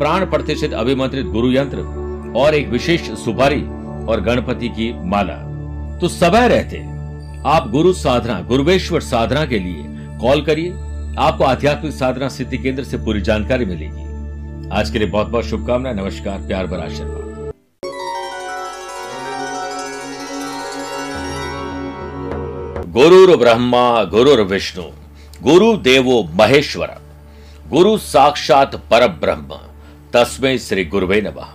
प्राण प्रतिष्ठित अभिमंत्रित गुरु यंत्र और एक विशेष सुपारी और गणपति की माला। तो समय रहते। आप गुरु साधना, गुरुवेश्वर साधना के लिए कॉल करिए। आपको आध्यात्मिक साधना सिद्धि केंद्र से पूरी जानकारी मिलेगी। आज के लिए बहुत बहुत शुभकामनाएँ। नमस्कार, प्यार भरा आशीर्वाद। गुरुर ब्रह्मा, गुरुर विष्णु गुरु देवो महेश्वर गुरु साक्षात पर ब्रह्म तस्में श्री गुरुवे नमः।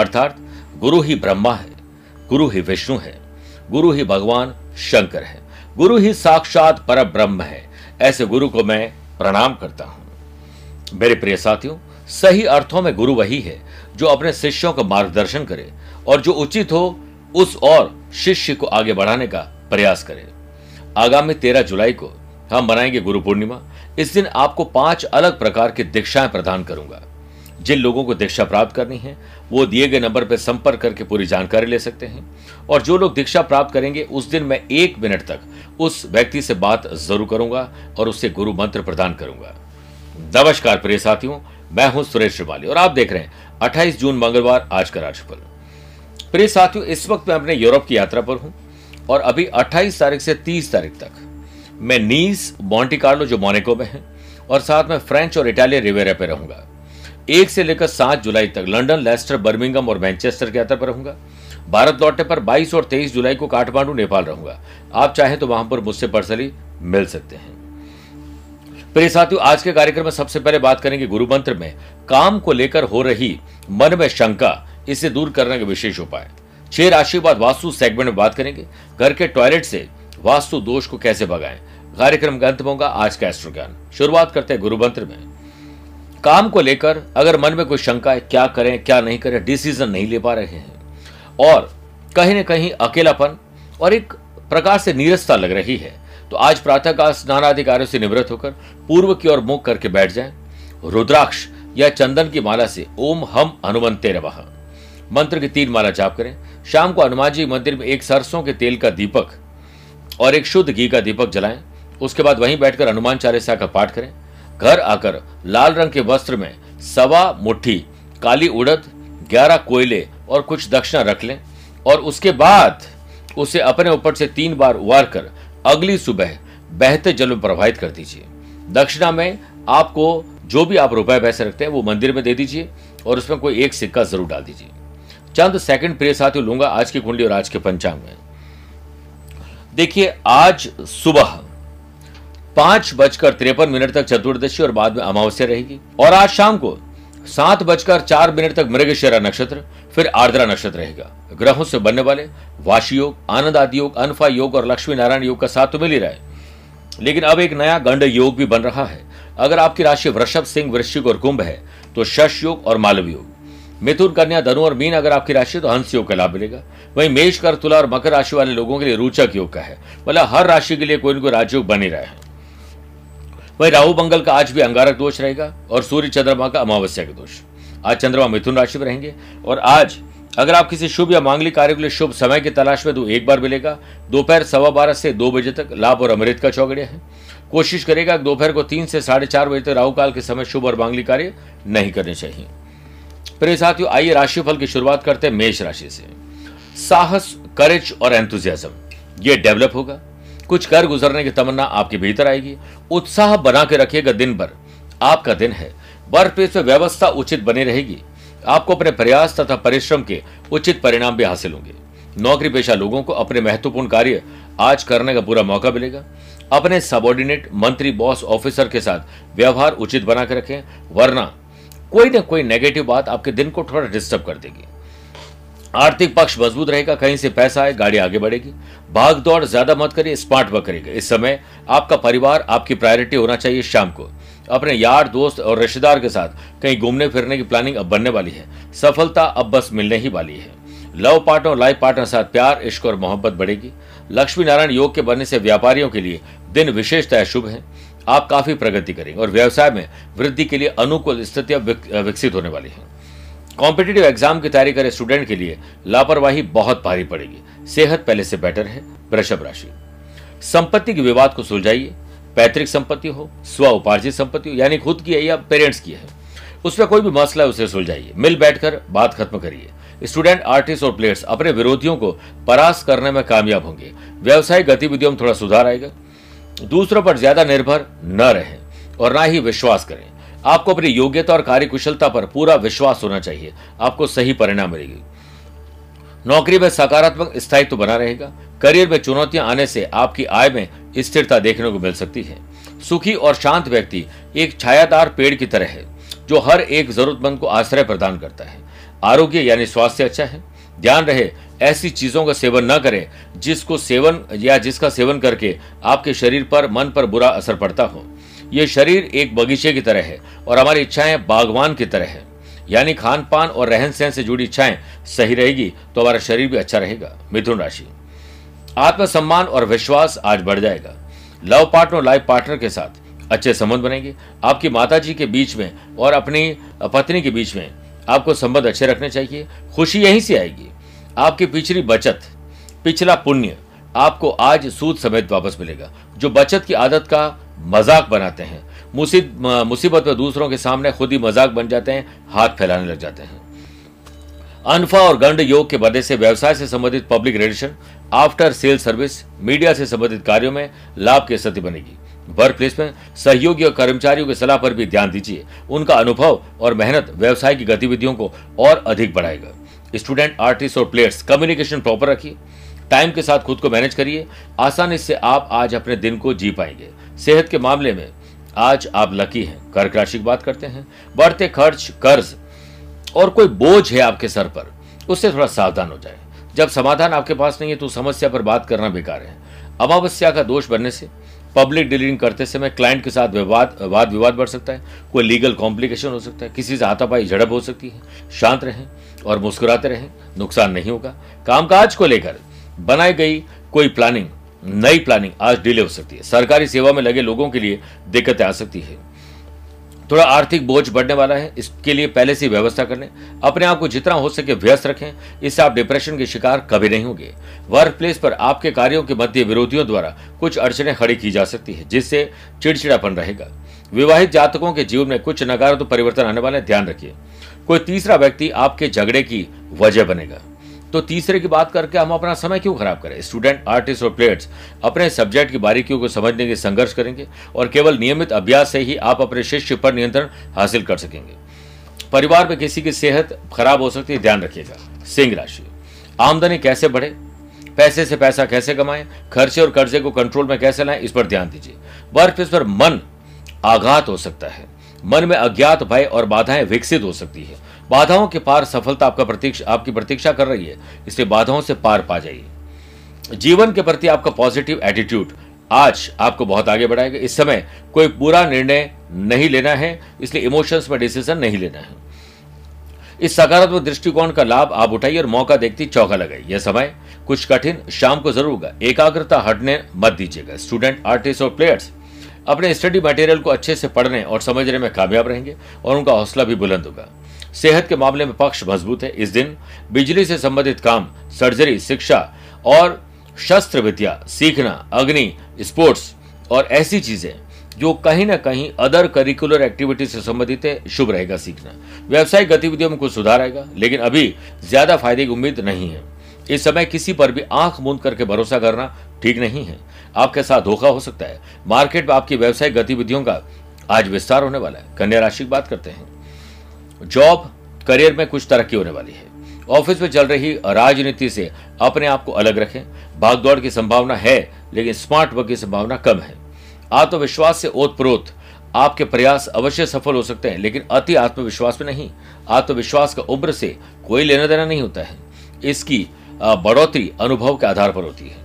अर्थात, गुरु ही ब्रह्मा है, गुरु ही विष्णु है, गुरु ही भगवान शंकर है, गुरु ही साक्षात पर ब्रह्म है, ऐसे गुरु को मैं प्रणाम करता हूँ। मेरे प्रिय साथियों, सही अर्थों में गुरु वही है, जो अपने शिष्यों का मार्गदर्शन करे और जो उचित हो, उस और शिष्य को आगे बढ़ाने का प्रयास करे। आगामी तेरह जुलाई को हम मनाएँगे गुरु पूर्णिमा। इस दिन आपको पाँच अलग प्रकार की दीक्षाएँ प्रदान करूँगा। जिन लोगों को दीक्षा प्राप्त करनी है, वो दिए गए नंबर पर संपर्क करके पूरी जानकारी ले सकते हैं। और जो लोग दीक्षा प्राप्त करेंगे, उस दिन मैं एक मिनट तक उस व्यक्ति से बात ज़रूर करूँगा और उससे गुरु मंत्र प्रदान करूँगा। नमस्कार प्रिय साथियों, मैं हूँ सुरेश श्रिवाली और आप देख रहे हैं 28 जून मंगलवार आज का राशिफल प्रिय साथियों, इस वक्त मैं अपने यूरोप की यात्रा पर हूँ और अभी 28 तारीख से 30 तारीख तक मैं नीस मॉन्टी कार्लो जो मोनेको में है और साथ में फ्रेंच और इटालियन रिवेरा पे रहूँगा। एक से लेकर सात जुलाई तक लंदन, लेस्टर, बर्मिंगम और मैनचेस्टर की यात्रा पर रहूँगा। भारत लौटने पर 22 और 23 जुलाई को काठमांडू, नेपाल रहूँगा। आप चाहें तो वहाँ पर मुझसे पर्सनली मिल सकते हैं। प्रिय साथियों, आज के कार्यक्रम में सबसे पहले बात करेंगे गुरु मंत्र में। काम को लेकर हो रही मन में शंका, इसे दूर करने के विशेष उपाय। छह राशि बाद वास्तु सेगमेंट में बात करेंगे। घर के टॉयलेट से वास्तु दोष को कैसे भगाएँ? कार्यक्रम का अंत होगा आज का एस्ट्रो ज्ञान। शुरुआत करते हैं गुरु मंत्र में। काम को लेकर अगर मन में कोई शंका है, क्या करें, क्या नहीं करें डिसीज़न नहीं ले पा रहे हैं। और कहीं ना कहीं अकेलापन और एक प्रकार से नीरसता लग रही है। तो आज प्रातः का स्नानाधिकारियों से निवृत्त होकर पूर्व की ओर मुख करके बैठ जाए। रुद्राक्ष या चंदन की माला से ओम हम हनुमंते रवह मंत्र की तीन माला जाप करें। शाम को हनुमान जी मंदिर में एक सरसों के तेल का दीपक और एक शुद्ध घी का दीपक जलाएँ। उसके बाद वहीं बैठकर हनुमान चालीसा का पाठ करें। घर आकर लाल रंग के वस्त्र में सवा मुट्ठी, काली उड़द, ग्यारह कोयले और कुछ दक्षिणा रख लें और उसके बाद उसे अपने ऊपर से तीन बार उबार कर अगली सुबह बहते जल में प्रवाहित कर दीजिए। दक्षिणा में आपको जो भी आप रुपए पैसे रखते हैं, वो मंदिर में दे दीजिए और उसमें कोई एक सिक्का ज़रूर डाल दीजिए। चंद सेकंड प्रिय साथियों, लूँगा आज की कुंडली और आज के पंचांग में। देखिए, आज सुबह पाँच बजकर तिरपन मिनट तक चतुर्दशी और बाद में अमावस्या रहेगी। और आज शाम को सात बजकर चार मिनट तक मृगशिरा नक्षत्र, फिर आर्द्रा नक्षत्र रहेगा। ग्रहों से बनने वाले वाशी योग, आनंद आदि योग, अनफा योग और लक्ष्मी नारायण योग का साथ तो मिल ही रहा है। लेकिन अब एक नया गंड योग भी बन रहा है। अगर आपकी राशि वृषभ, सिंह, वृश्चिक और कुंभ है तो शश योग और मालव योग। मिथुन, कन्या, धनु और मीन अगर आपकी राशि तो हंस योग का लाभ मिलेगा। वहीं मेष कर तुला और मकर राशि वाले लोगों के लिए रोचक योग का है। मतलब हर राशि के लिए कोई ना कोई राजयोग बन ही रहा है। वही राहु मंगल का आज भी अंगारक दोष रहेगा और सूर्य चंद्रमा का अमावस्या का दोष। आज चंद्रमा मिथुन राशि में रहेंगे और आज अगर आप किसी शुभ या मांगलिक कार्य के लिए शुभ समय की तलाश में तो एक बार मिलेगा। दोपहर सवा बारह से दो बजे तक लाभ और अमृत का चौगड़िया है। कोशिश करेगा दोपहर को तीन से साढ़े चार बजे तक राहु काल के समय शुभ और मांगलिक कार्य नहीं करने चाहिए। प्रिय साथियों, आइए राशिफल की शुरुआत करते हैं मेष राशि से। साहस, करेज और एंथुजियाज्म ये डेवलप होगा। कुछ कर गुजरने की तमन्ना आपके भीतर आएगी। उत्साह बना के रखिएगा दिन भर। आपका दिन है। वर्क प्लेस में व्यवस्था उचित बनी रहेगी। आपको अपने प्रयास तथा परिश्रम के उचित परिणाम भी हासिल होंगे। नौकरी पेशा लोगों को अपने महत्वपूर्ण कार्य आज करने का पूरा मौका मिलेगा। अपने सबॉर्डिनेट, मंत्री, बॉस, ऑफिसर के साथ व्यवहार उचित बना के रखें। वरना कोई ना कोई नेगेटिव बात आपके दिन को थोड़ा डिस्टर्ब कर देगी। आर्थिक पक्ष मज़बूत रहेगा, कहीं से पैसा आए, गाड़ी आगे बढ़ेगी। भाग दौड़ ज़्यादा मत करिए, स्मार्ट वर्क करिएगा इस समय आपका परिवार, आपकी प्रायोरिटी होना चाहिए शाम को। अपने यार, दोस्त और रिश्तेदार के साथ कहीं घूमने फिरने की प्लानिंग अब बनने वाली है। सफलता अब बस मिलने ही वाली है। लव पार्टनर और लाइफ पार्टनर साथ प्यार, इश्क और मोहब्बत बढ़ेगी। लक्ष्मी नारायण योग के बनने से व्यापारियों के लिए दिन विशेषतः शुभ है। आप काफ़ी प्रगति करेंगे और व्यवसाय में वृद्धि के लिए अनुकूल स्थितियाँ विकसित होने वाली हैं। कॉम्पिटेटिव एग्ज़ाम की तैयारी करे स्टूडेंट के लिए लापरवाही बहुत भारी पड़ेगी। सेहत पहले से बेटर है, वृषभ राशि। संपत्ति के विवाद को सुलझाइए। पैतृक संपत्ति हो, स्व उपार्जित संपत्ति हो, यानी खुद की है या पेरेंट्स की है। उसमें कोई भी मसला है, उसे सुलझाइए। मिल बैठकर बात खत्म करिए। स्टूडेंट आर्टिस्ट और प्लेयर्स अपने विरोधियों को परास्त करने में कामयाब होंगे। व्यवसायिक गतिविधियों में थोड़ा सुधार आएगा। दूसरों पर ज़्यादा निर्भर न रहें और ना ही विश्वास करें। आपको अपनी योग्यता और कार्यकुशलता पर पूरा विश्वास होना चाहिए। आपको सही परिणाम मिलेगी। नौकरी में सकारात्मक स्थायित्व बना रहेगा। करियर में चुनौतियाँ आने से आपकी आय में स्थिरता देखने को मिल सकती है। सुखी और शांत व्यक्ति एक छायादार पेड़ की तरह है, जो हर एक जरूरतमंद को आश्रय प्रदान करता है। आरोग्य यानी स्वास्थ्य अच्छा है। ध्यान रहे, ऐसी चीज़ों का सेवन न करें, जिसको सेवन या जिसका सेवन करके आपके शरीर पर, मन पर बुरा असर पड़ता हो। ये शरीर एक बगीचे की तरह है और हमारी इच्छाएँ बागवान की तरह है। यानी खान पान और रहन सहन से जुड़ी इच्छाएँ सही रहेगी तो हमारा शरीर भी अच्छा रहेगा। मिथुन राशि। आत्मसम्मान और विश्वास आज बढ़ जाएगा। लव पार्टनर लाइफ पार्टनर के साथ अच्छे संबंध बनेंगे। आपकी माता जी के बीच में और अपनी पत्नी के बीच में आपको संबंध अच्छे रखने चाहिए। खुशी यहीं से आएगी। आपकी पिछली बचत, पिछला पुण्य आपको आज सूद समेत वापस मिलेगा। जो बचत की आदत का मज़ाक बनाते हैं। मुसीबत में दूसरों के सामने खुद ही मज़ाक बन जाते हैं, हाथ फैलाने लग जाते हैं। अनफा और गंड योग के वजह से व्यवसाय से संबंधित public relation, after sale service, media से संबंधित कार्यों में लाभ की स्थिति बनेगी। वर्क प्लेस में सहयोगी और कर्मचारियों की सलाह पर भी ध्यान दीजिए। उनका अनुभव और मेहनत व्यवसाय की गतिविधियों को और अधिक बढ़ाएगा। स्टूडेंट, आर्टिस्ट और प्लेयर्स, कम्युनिकेशन प्रॉपर रखिए। टाइम के साथ खुद को मैनेज करिए। आसानी से आप आज अपने दिन को जी पाएँगे। सेहत के मामले में आज आप लकी हैं। कर्क राशि की बात करते हैं। बढ़ते खर्च, कर्ज और कोई बोझ है आपके सर पर, उससे थोड़ा सावधान हो जाए। जब समाधान आपके पास नहीं है तो समस्या पर बात करना बेकार है। अमावस्या का दोष बनने से पब्लिक डीलिंग करते समय क्लाइंट के साथ विवाद वाद विवाद बढ़ सकता है। कोई लीगल कॉम्प्लिकेशन हो सकता है। किसी से हाथापाई झड़प हो सकती है। शांत रहें और मुस्कुराते रहें। नुकसान नहीं होगा। कामकाज को लेकर बनाई गई कोई प्लानिंग नई प्लानिंग आज डिले हो सकती है। सरकारी सेवा में लगे लोगों के लिए दिक्कतें आ सकती है। थोड़ा आर्थिक बोझ बढ़ने वाला है, इसके लिए पहले से व्यवस्था करने। अपने आप को जितना हो सके व्यस्त रखें, इससे आप डिप्रेशन के शिकार कभी नहीं होंगे। वर्क प्लेस पर आपके कार्यों के मध्य विरोधियों द्वारा कुछ अड़चने खड़ी की जा सकती है, जिससे चिड़चिड़ापन रहेगा। विवाहित जातकों के जीवन में कुछ नकारात्मक परिवर्तन आने वाले ध्यान रखिए। कोई तीसरा व्यक्ति आपके झगड़े की वजह बनेगा। तो तीसरे की बात करके हम अपना समय क्यों खराब करें? स्टूडेंट आर्टिस्ट और प्लेयर्स अपने सब्जेक्ट की बारीकियों को समझने के संघर्ष करेंगे और केवल नियमित अभ्यास से ही आप अपने शिष्य पर नियंत्रण हासिल कर सकेंगे। परिवार में किसी की सेहत खराब हो सकती है, ध्यान रखिएगा। सिंह राशि। आमदनी कैसे बढ़े? पैसे से पैसा कैसे कमाएँ? खर्चे और कर्जे को कंट्रोल में कैसे लाएँ? इस पर ध्यान दीजिए। वर्क प्लेस पर मन आघात हो सकता है। मन में अज्ञात भय और बाधाएँ विकसित हो सकती है। बाधाओं के पार सफलता आपका प्रतीक्षा, आपकी प्रतीक्षा कर रही है। इसलिए बाधाओं से पार पा जाइए। जीवन के प्रति आपका पॉजिटिव एटीट्यूड आज आपको बहुत आगे बढ़ाएगा। इस समय कोई बुरा निर्णय नहीं लेना है, इसलिए इमोशंस में डिसीज़न नहीं लेना है। इस सकारात्मक दृष्टिकोण का लाभ आप उठाइए और मौका देखती चौका लगाइए। यह समय कुछ कठिन, शाम को ज़रूर होगा। एकाग्रता हटने मत दीजिएगा। स्टूडेंट, आर्टिस्ट और प्लेयर्स, अपने स्टडी मटेरियल को अच्छे से पढ़ने और समझने में कामयाब रहेंगे और उनका हौसला भी बुलंद होगा। सेहत के मामले में पक्ष मज़बूत है। इस दिन बिजली से संबंधित काम, सर्जरी, शिक्षा और शस्त्र विद्या सीखना, अग्नि, स्पोर्ट्स और ऐसी चीज़ें जो कहीं ना कहीं अदर करिकुलर एक्टिविटी से संबंधित है, शुभ रहेगा सीखना। व्यवसायिक गतिविधियों में कुछ सुधार आएगा, लेकिन अभी ज़्यादा फ़ायदे की उम्मीद नहीं है। इस समय किसी पर भी आँख मूंद करके भरोसा करना ठीक नहीं है। आपके साथ धोखा हो सकता है। मार्केट में आपकी व्यवसायिक गतिविधियों का आज विस्तार होने वाला है। कन्या राशि की बात करते हैं। जॉब, करियर में कुछ तरक्की होने वाली है। ऑफ़िस में चल रही राजनीति से अपने आप को अलग रखें। भागदौड़ की संभावना है, लेकिन स्मार्ट वर्क की संभावना कम है। आत्मविश्वास से ओतप्रोत आपके प्रयास अवश्य सफल हो सकते हैं, लेकिन अति आत्मविश्वास में नहीं। आत्मविश्वास का उम्र से कोई लेना देना नहीं होता है। इसकी बढ़ोतरी अनुभव के आधार पर होती है।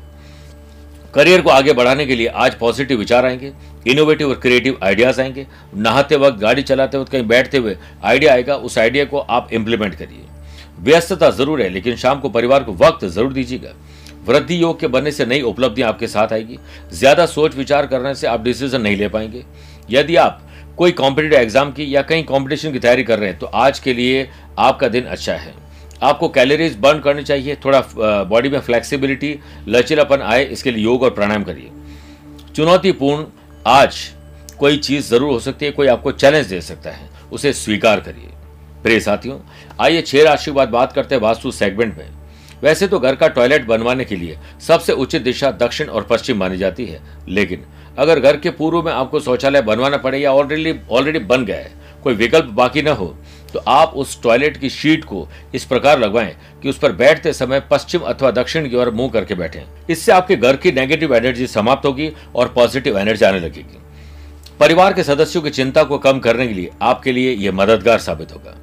करियर को आगे बढ़ाने के लिए आज पॉजिटिव विचार आएँगे इनोवेटिव और क्रिएटिव आइडियाज़ आएँगे। नहाते वक्त, गाड़ी चलाते वक्त, कहीं बैठते हुए आइडिया आएगा, उस आइडिया को आप इंप्लीमेंट करिए। व्यस्तता ज़रूर है, लेकिन शाम को परिवार को वक्त ज़रूर दीजिएगा। वृद्धि योग के बनने से नई उपलब्धियाँ आपके साथ आएगी। ज़्यादा सोच विचार करने से आप डिसीज़न नहीं ले पाएँगे। यदि आप कोई कॉम्पिटेटिव एग्ज़ाम की या कहीं कॉम्पिटिशन की तैयारी कर रहे हैं तो आज के लिए आपका दिन अच्छा है। आपको कैलोरीज बर्न करनी चाहिए, थोड़ा बॉडी में फ्लेक्सिबिलिटी लचीलापन आए, इसके लिए योग और प्राणायाम करिए। चुनौतीपूर्ण, आज कोई चीज़ ज़रूर हो सकती है, कोई आपको चैलेंज दे सकता है, उसे स्वीकार करिए। प्रिय साथियों, आइए छह राशि बाद बात करते हैं वास्तु सेगमेंट में। वैसे तो घर का टॉयलेट बनवाने के लिए सबसे उचित दिशा दक्षिण और पश्चिम मानी जाती है, लेकिन अगर घर के पूर्व में आपको शौचालय बनवाना पड़े या ऑलरेडी ऑलरेडी बन गया है, कोई विकल्प बाकी न हो तो आप उस टॉयलेट की शीट को इस प्रकार लगवाएँ कि उस पर बैठते समय पश्चिम अथवा दक्षिण की ओर मुँह करके बैठें। इससे आपके घर की नेगेटिव एनर्जी समाप्त होगी और पॉजिटिव एनर्जी आने लगेगी। परिवार के सदस्यों की चिंता को कम करने के लिए आपके लिए यह मददगार साबित होगा।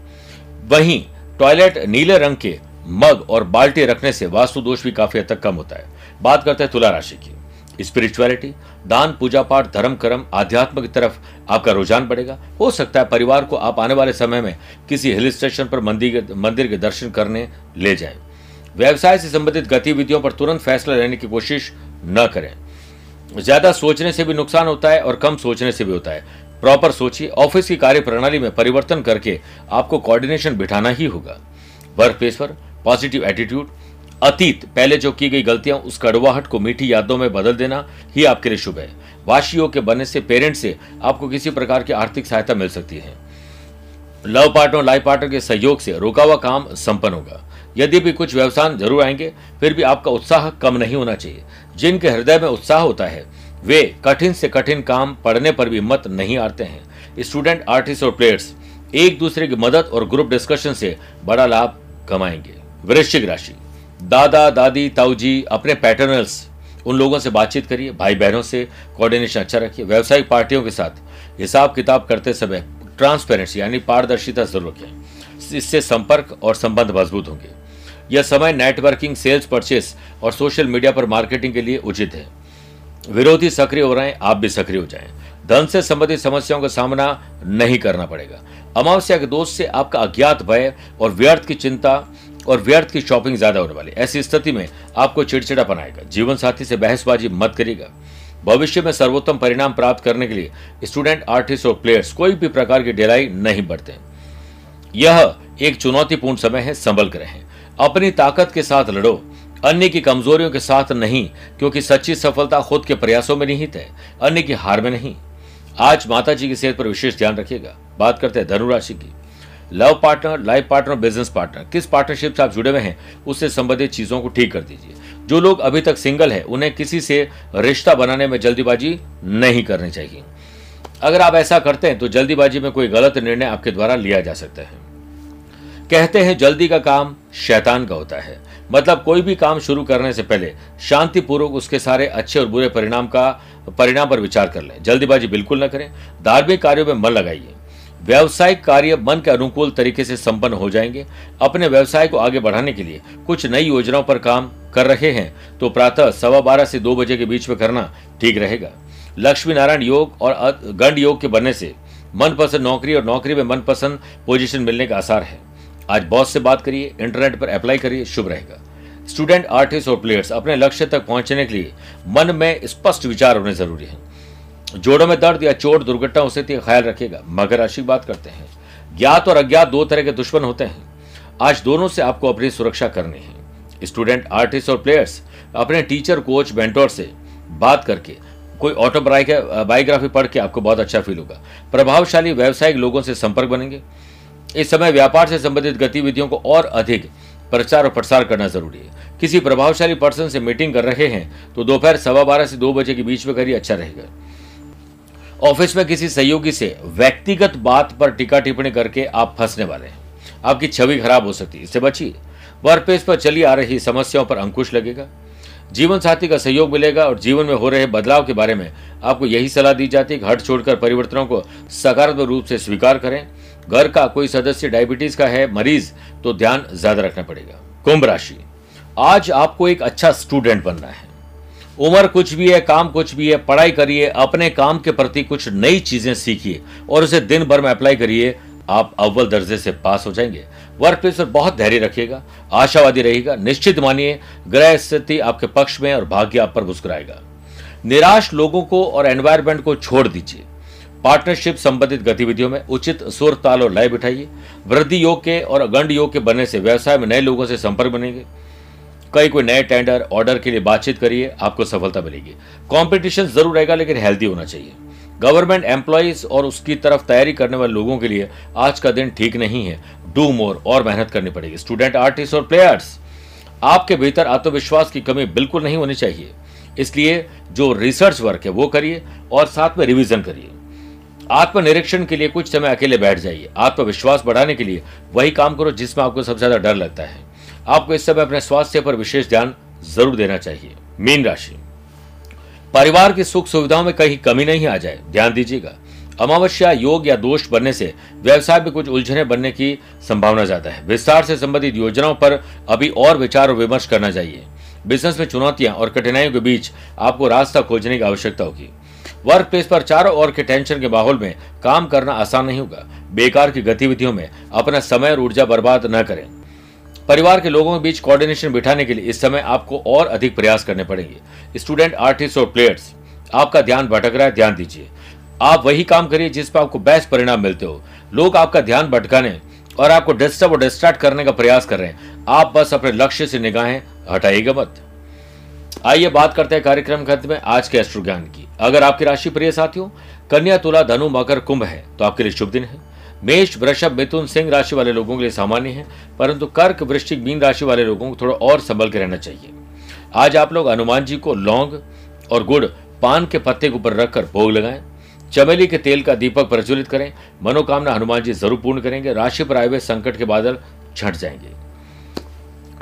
वहीं टॉयलेट नीले रंग के मग और बाल्टी रखने से वास्तु दोष भी काफ़ी हद तक कम होता है। बात करते हैं तुला राशि की। स्पिरिचुअलिटी दान, पूजा पाठ, धर्म, कर्म आध्यात्म की तरफ़ आपका रुझान बढ़ेगा। हो सकता है परिवार को आप आने वाले समय में किसी हिल स्टेशन पर मंदिर मंदिर के दर्शन करने ले जाए। व्यवसाय से संबंधित गतिविधियों पर तुरंत फैसला लेने की कोशिश न करें। ज़्यादा सोचने से भी नुकसान होता है और कम सोचने से भी होता है। प्रॉपर सोचिए, ऑफ़िस की कार्य प्रणाली में परिवर्तन करके आपको कोऑर्डिनेशन बिठाना ही होगा। वर्क प्लेस पर पॉजिटिव एटीट्यूड अतीत, पहले जो की गई गलतियाँ, उस कड़वाहट को मीठी यादों में बदल देना ही आपके लिए शुभ है। वाशियों के बनने से, पेरेंट्स से आपको किसी प्रकार की आर्थिक सहायता मिल सकती है। लव पार्टनर लाइफ पार्टनर के सहयोग से रुका हुआ काम संपन्न होगा। यदि भी कुछ व्यवसाय ज़रूर आएँगे, फिर भी आपका उत्साह कम नहीं होना चाहिए। जिनके हृदय में उत्साह होता है, वे कठिन से कठिन काम पढ़ने पर भी मत नहीं आते हैं। स्टूडेंट, आर्टिस्ट और प्लेयर्स एक दूसरे की मदद और ग्रुप डिस्कशन से बड़ा लाभ कमाएँगे। वृश्चिक राशि। दादा, दादी, ताऊजी, अपने पैटर्नल्स उन लोगों से बातचीत करिए भाई बहनों से कोऑर्डिनेशन अच्छा रखिए, व्यावसायिक पार्टियों के साथ हिसाब किताब करते समय ट्रांसपेरेंसी यानी पारदर्शिता ज़रूर रखें इससे संपर्क और संबंध मज़बूत होंगे। यह समय नेटवर्किंग सेल्स परचेस और सोशल मीडिया पर मार्केटिंग के लिए उचित है। विरोधी सक्रिय हो रहे हैं, आप भी सक्रिय हो जाएँ। धन से संबंधित समस्याओं का सामना नहीं करना पड़ेगा। अमावस्या के दोष से आपका अज्ञात भय और व्यर्थ की चिंता और व्यर्थ की शॉपिंग ज़्यादा होने वाली ऐसी स्थिति में आपको चिड़चिड़ा बनाएगा जीवन साथी से बहसबाजी मत करेगा भविष्य में सर्वोत्तम परिणाम प्राप्त करने के लिए स्टूडेंट, आर्टिस्ट और प्लेयर्स कोई भी प्रकार की ढिलाई नहीं बढ़ते। यह एक चुनौतीपूर्ण समय है, संभल कर रहें। अपनी ताकत के साथ लड़ो। अन्य की कमजोरियों के साथ नहीं, क्योंकि सच्ची सफलता खुद के प्रयासों में निहित है, अन्य की हार में नहीं। आज माता जी की सेहत पर विशेष ध्यान रखिएगा। बात करते हैं धनुराशि की। Love partner, life partner business partner. किस पार्टनरशिप से आप जुड़े हुए हैं, उससे संबंधित चीज़ों को ठीक कर दीजिए। जो लोग अभी तक सिंगल है, उन्हें किसी से रिश्ता बनाने में जल्दीबाजी नहीं करनी चाहिए। अगर आप ऐसा करते हैं तो जल्दीबाजी में कोई गलत निर्णय आपके द्वारा लिया जा सकता है। कहते हैं, जल्दी का काम शैतान का होता है। मतलब कोई भी काम शुरू करने से पहले शांतिपूर्वक उसके सारे अच्छे और बुरे परिणाम का, परिणाम पर विचार कर लें। जल्दीबाजी बिल्कुल न करें। धार्मिक कार्यों में मन लगाइए। व्यावसायिक कार्य मन के अनुकूल तरीके से संपन्न हो जाएँगे। अपने व्यवसाय को आगे बढ़ाने के लिए कुछ नई योजनाओं पर काम कर रहे हैं तो प्रातः सवा बारह से दो बजे के बीच में करना ठीक रहेगा। लक्ष्मी नारायण योग और गंड योग के बनने से मनपसंद नौकरी और नौकरी में मनपसंद पोजीशन मिलने का आसार है। आज बॉस से बात करिए, इंटरनेट पर अप्लाई करिए, शुभ रहेगा। स्टूडेंट, आर्टिस्ट और प्लेयर्स, अपने लक्ष्य तक पहुँचने के लिए मन में स्पष्ट विचार होने ज़रूरी है। जोड़ों में दर्द या चोट दुर्घटना हो सकती है ख्याल रखिएगा। मकर राशि बात करते हैं। ज्ञात और अज्ञात दो तरह के दुश्मन होते हैं। आज दोनों से आपको अपनी सुरक्षा करनी है। स्टूडेंट, आर्टिस्ट और प्लेयर्स, अपने टीचर, कोच, मेंटोर से बात करके, कोई ऑटो बायोग्राफी पढ़ के आपको बहुत अच्छा फील होगा। प्रभावशाली व्यावसायिक लोगों से संपर्क बनेंगे। इस समय व्यापार से संबंधित गतिविधियों को और अधिक प्रचार और प्रसार करना ज़रूरी है। किसी प्रभावशाली पर्सन से मीटिंग कर रहे हैं तो दोपहर सवा बारह से दो बजे के बीच में करिए अच्छा रहेगा। ऑफ़िस में किसी सहयोगी से व्यक्तिगत बात पर टीका टिप्पणी करके आप फंसने वाले हैं। आपकी छवि खराब हो सकती है। इससे बचिए। वर्क प्लेस पर चली आ रही समस्याओं पर अंकुश लगेगा। जीवन साथी का सहयोग मिलेगा और जीवन में हो रहे बदलाव के बारे में आपको यही सलाह दी जाती है कि हट छोड़कर परिवर्तनों को सकारात्मक रूप से स्वीकार करें। घर का कोई सदस्य डायबिटीज़ का है, मरीज़ तो ध्यान ज़्यादा रखना पड़ेगा। कुंभ राशि। आज आपको एक अच्छा स्टूडेंट बनना है। उम्र कुछ भी है, काम कुछ भी है, पढ़ाई करिए, अपने काम के प्रति कुछ नई चीज़ें सीखिए और उसे दिन भर में अप्लाई करिए, आप अव्वल दर्जे से पास हो जाएँगे। वर्क प्लेस पर बहुत धैर्य रखिएगा, आशावादी रहेगा निश्चित मानिए, ग्रह स्थिति आपके पक्ष में और भाग्य आप पर मुस्कुराएगा। निराश लोगों को और एनवायरमेंट को छोड़ दीजिए। पार्टनरशिप संबंधित गतिविधियों में उचित सुर, ताल और लय बिठाइए। वृद्धि योग के और गंड योग के बनने से व्यवसाय में नए लोगों से संपर्क बनेंगे। कई कोई नए टेंडर, ऑर्डर के लिए बातचीत करिए, आपको सफलता मिलेगी। कॉम्पिटिशन ज़रूर रहेगा, लेकिन हेल्दी होना चाहिए। गवर्नमेंट एम्प्लॉयज़ और उसकी तरफ़ तैयारी करने वाले लोगों के लिए आज का दिन ठीक नहीं है। डू मोर, और मेहनत करनी पड़ेगी। स्टूडेंट, आर्टिस्ट और प्लेयर्स, आपके भीतर आत्मविश्वास की कमी बिल्कुल नहीं होनी चाहिए। इसलिए जो रिसर्च वर्क है, वो करिए और साथ में रिवीजन करिए। आत्मनिरीक्षण के लिए कुछ समय अकेले बैठ जाइए। आत्मविश्वास बढ़ाने के लिए वही काम करो जिसमें आपको सबसे ज़्यादा डर लगता है। आपको इस समय अपने स्वास्थ्य पर विशेष ध्यान ज़रूर देना चाहिए। मीन राशि। परिवार की सुख सुविधाओं में कहीं कमी नहीं आ जाए। ध्यान दीजिएगा। अमावस्या, योग या दोष बनने से व्यवसाय में कुछ उलझने बनने की संभावना ज़्यादा है। विस्तार से संबंधित योजनाओं पर अभी और विचार और विमर्श करना चाहिए। बिज़नेस में चुनौतियाँ और कठिनाइयों के बीच आपको रास्ता खोजने की आवश्यकता होगी। वर्क प्लेस पर चारों ओर के टेंशन के माहौल में काम करना आसान नहीं होगा। बेकार की गतिविधियों में अपना समय और ऊर्जा बर्बाद न करें। परिवार के लोगों के बीच कोऑर्डिनेशन बिठाने के लिए इस समय आपको और अधिक प्रयास करने पड़ेंगे। स्टूडेंट आर्टिस्ट और प्लेयर्स आपका ध्यान भटक रहा है, ध्यान दीजिए। आप वही काम करिए जिस पर आपको बेस्ट परिणाम मिलते हो। लोग आपका ध्यान भटकाने और आपको डिस्टर्ब और डिस्ट्रैक्ट करने का प्रयास कर रहे हैं। आप बस अपने लक्ष्य से निगाहें हटाइएगा मत। आइए बात करते हैं कार्यक्रम के अंत में, आज के अश्रु ज्ञान की। अगर आपकी राशि प्रिय साथियों, कन्या, तुला, धनु, मकर, कुंभ है तो आपके लिए शुभ दिन है। मेष, वृषभ, मिथुन, सिंह राशि वाले लोगों के लिए सामान्य है, परंतु कर्क, वृश्चिक, मीन राशि वाले लोगों को थोड़ा और संभल के रहना चाहिए। आज आप लोग हनुमान जी को लौंग और गुड़ पान के पत्ते के ऊपर रखकर भोग लगाएँ, चमेली के तेल का दीपक प्रज्वलित करें, मनोकामना हनुमान जी ज़रूर पूर्ण करेंगे, राशि पर आए हुए संकट के बादल छट जाएँगे।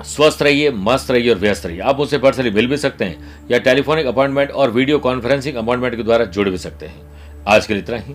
स्वस्थ रहिए, मस्त रहिए और व्यस्त रहिए। आप मुझसे पर्सनली मिल भी सकते हैं या टेलीफोनिक अपॉइंटमेंट और वीडियो कॉन्फ्रेंसिंग अपॉइंटमेंट के द्वारा जुड़ भी सकते हैं। आज के लिए इतना ही।